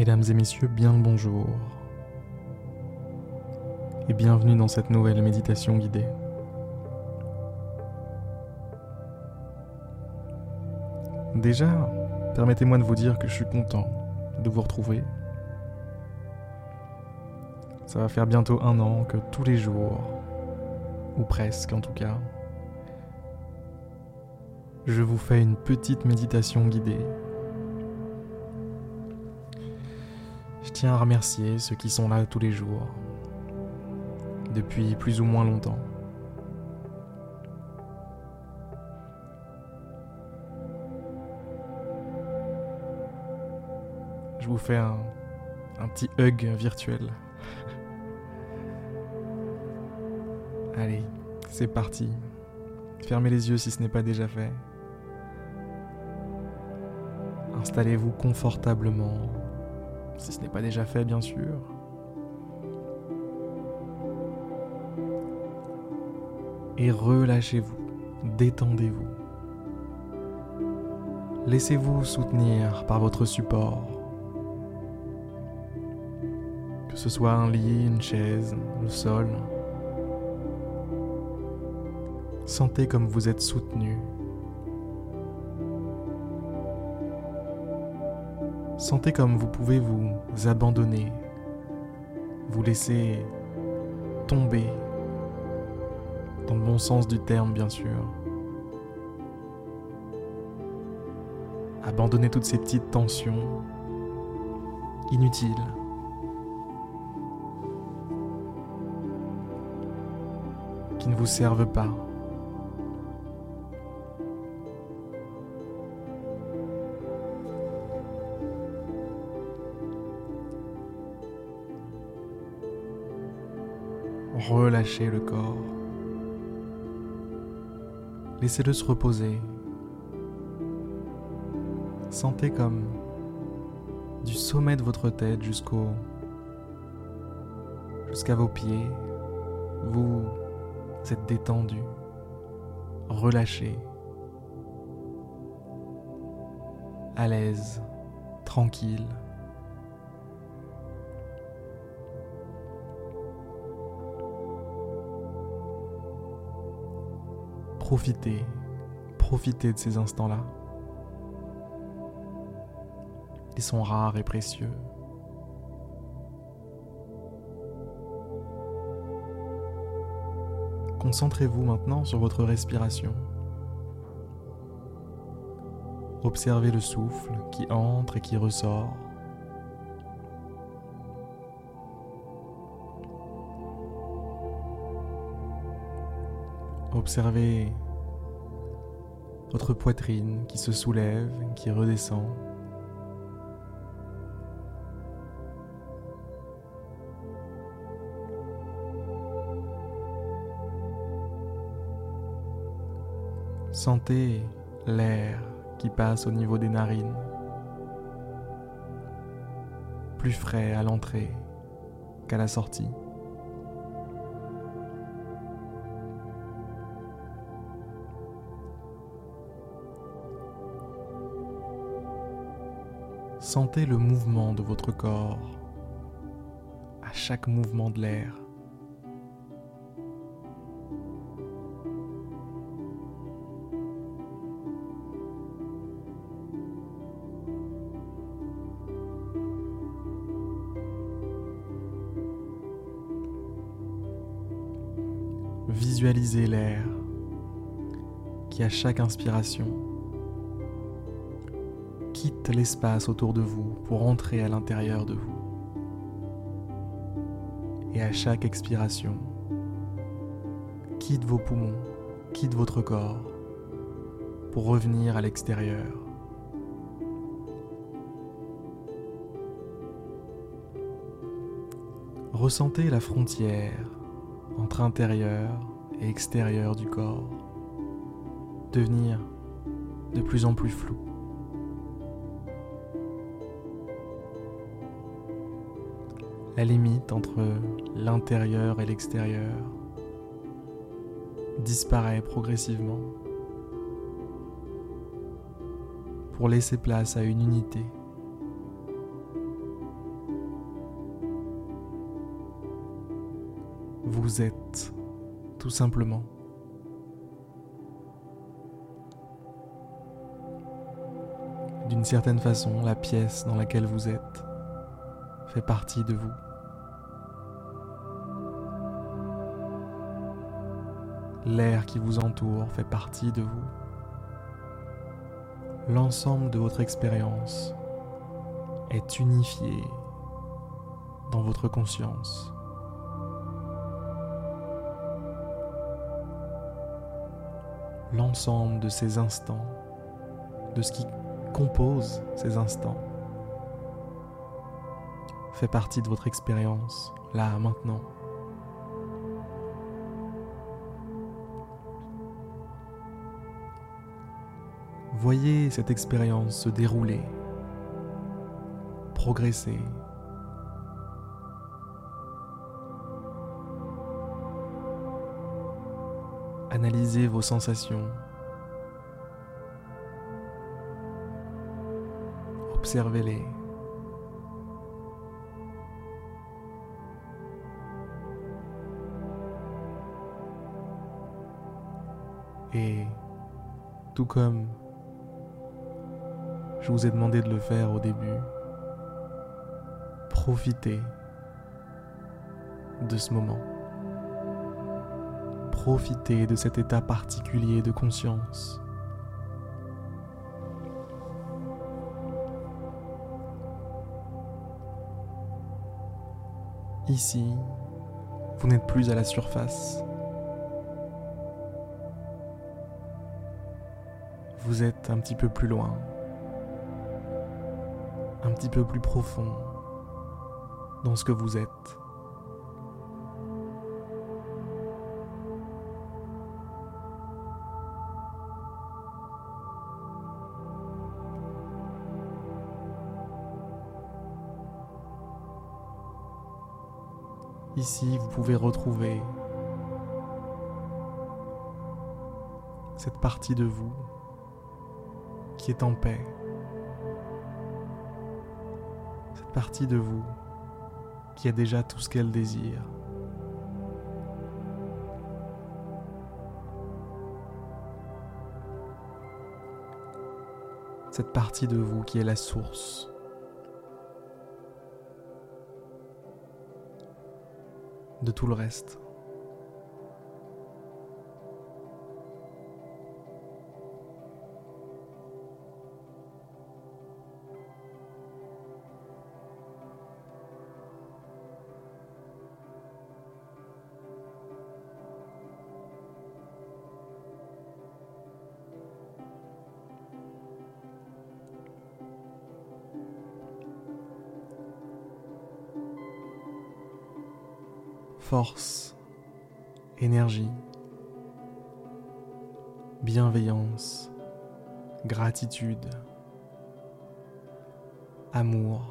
Mesdames et messieurs, bien le bonjour. Et bienvenue dans cette nouvelle méditation guidée. Déjà, permettez-moi de vous dire que je suis content de vous retrouver. Ça va faire bientôt un an que tous les jours, ou presque en tout cas, je vous fais une petite méditation guidée Je tiens à remercier ceux qui sont là tous les jours, depuis plus ou moins longtemps. Je vous fais un, petit hug virtuel. Allez, c'est parti. Fermez les yeux si ce n'est pas déjà fait. Installez-vous confortablement si ce n'est pas déjà fait bien sûr. Et relâchez-vous, détendez-vous. Laissez-vous soutenir par votre support. Que ce soit un lit, une chaise, le sol. Sentez comme vous êtes soutenu Sentez comme vous pouvez vous abandonner, vous laisser tomber, dans le bon sens du terme bien sûr. Abandonner toutes ces petites tensions inutiles. qui ne vous servent pas. Relâchez le corps. Laissez-le se reposer. Sentez comme du sommet de votre tête jusqu'au jusqu'à vos pieds, vous êtes détendu, relâché, à l'aise, tranquille. Profitez, profitez de ces instants-là. Ils sont rares et précieux. Concentrez-vous maintenant sur votre respiration. Observez le souffle qui entre et qui ressort. Observez votre poitrine qui se soulève, qui redescend. Sentez l'air qui passe au niveau des narines, plus frais à l'entrée qu'à la sortie. Sentez le mouvement de votre corps à chaque mouvement de l'air. Visualisez l'air qui à chaque inspiration quitte l'espace autour de vous pour entrer à l'intérieur de vous. Et à chaque expiration, quitte vos poumons, quitte votre corps pour revenir à l'extérieur. Ressentez la frontière entre intérieur et extérieur du corps devenir de plus en plus floue. la limite entre l'intérieur et l'extérieur disparaît progressivement pour laisser place à une unité. Vous êtes tout simplement. D'une certaine façon, la pièce dans laquelle vous êtes fait partie de vous. L'air qui vous entoure fait partie de vous. L'ensemble de votre expérience est unifié dans votre conscience. L'ensemble de ces instants, de ce qui compose ces instants, fait partie de votre expérience, là, maintenant. Voyez cette expérience se dérouler, progresser. Analysez vos sensations. Observez-les. Et tout comme je vous ai demandé de le faire au début, profitez de ce moment. Profitez de cet état particulier de conscience. Ici, vous n'êtes plus à la surface. Vous êtes un petit peu plus loin, un petit peu plus profond dans ce que vous êtes. Ici, vous pouvez retrouver cette partie de vous est en paix. Cette partie de vous qui a déjà tout ce qu'elle désire. Cette partie de vous qui est la source de tout le reste. Force, énergie, bienveillance, gratitude, amour,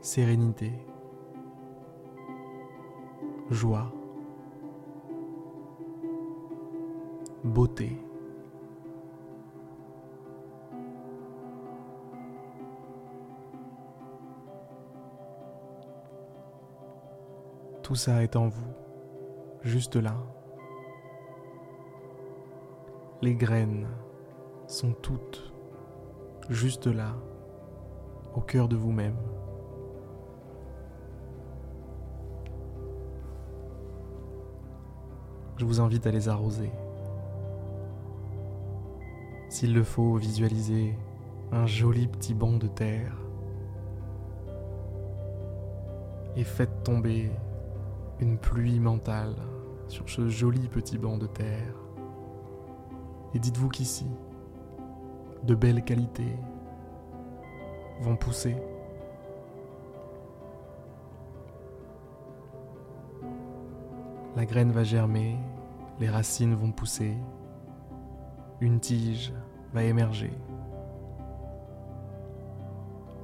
sérénité, joie, beauté. Tout ça est en vous, juste là. Les graines sont toutes juste là, au cœur de vous-même. Je vous invite à les arroser. S'il le faut, visualiser un joli petit banc de terre et faites tomber une pluie mentale sur ce joli petit banc de terre. Et dites-vous qu'ici, de belles qualités vont pousser. La graine va germer, les racines vont pousser, une tige va émerger.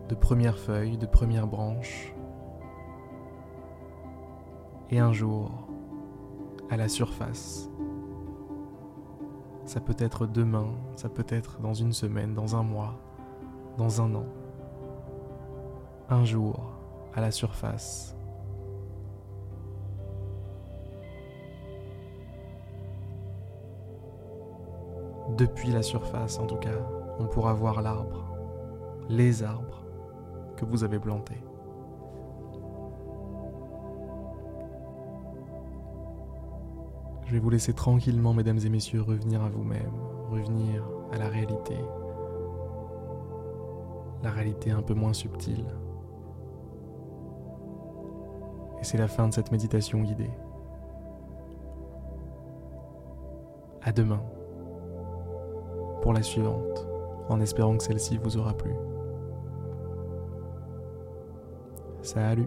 De premières feuilles, de premières branches, et un jour, à la surface, ça peut être demain, ça peut être dans une semaine, dans un mois, dans un an. Un jour, à la surface, depuis la surface en tout cas, on pourra voir l'arbre, les arbres que vous avez plantés. Vais vous laisser tranquillement, mesdames et messieurs, revenir à vous-même, revenir à la réalité. La réalité un peu moins subtile. Et c'est la fin de cette méditation guidée. À demain pour la suivante, en espérant que celle-ci vous aura plu. Salut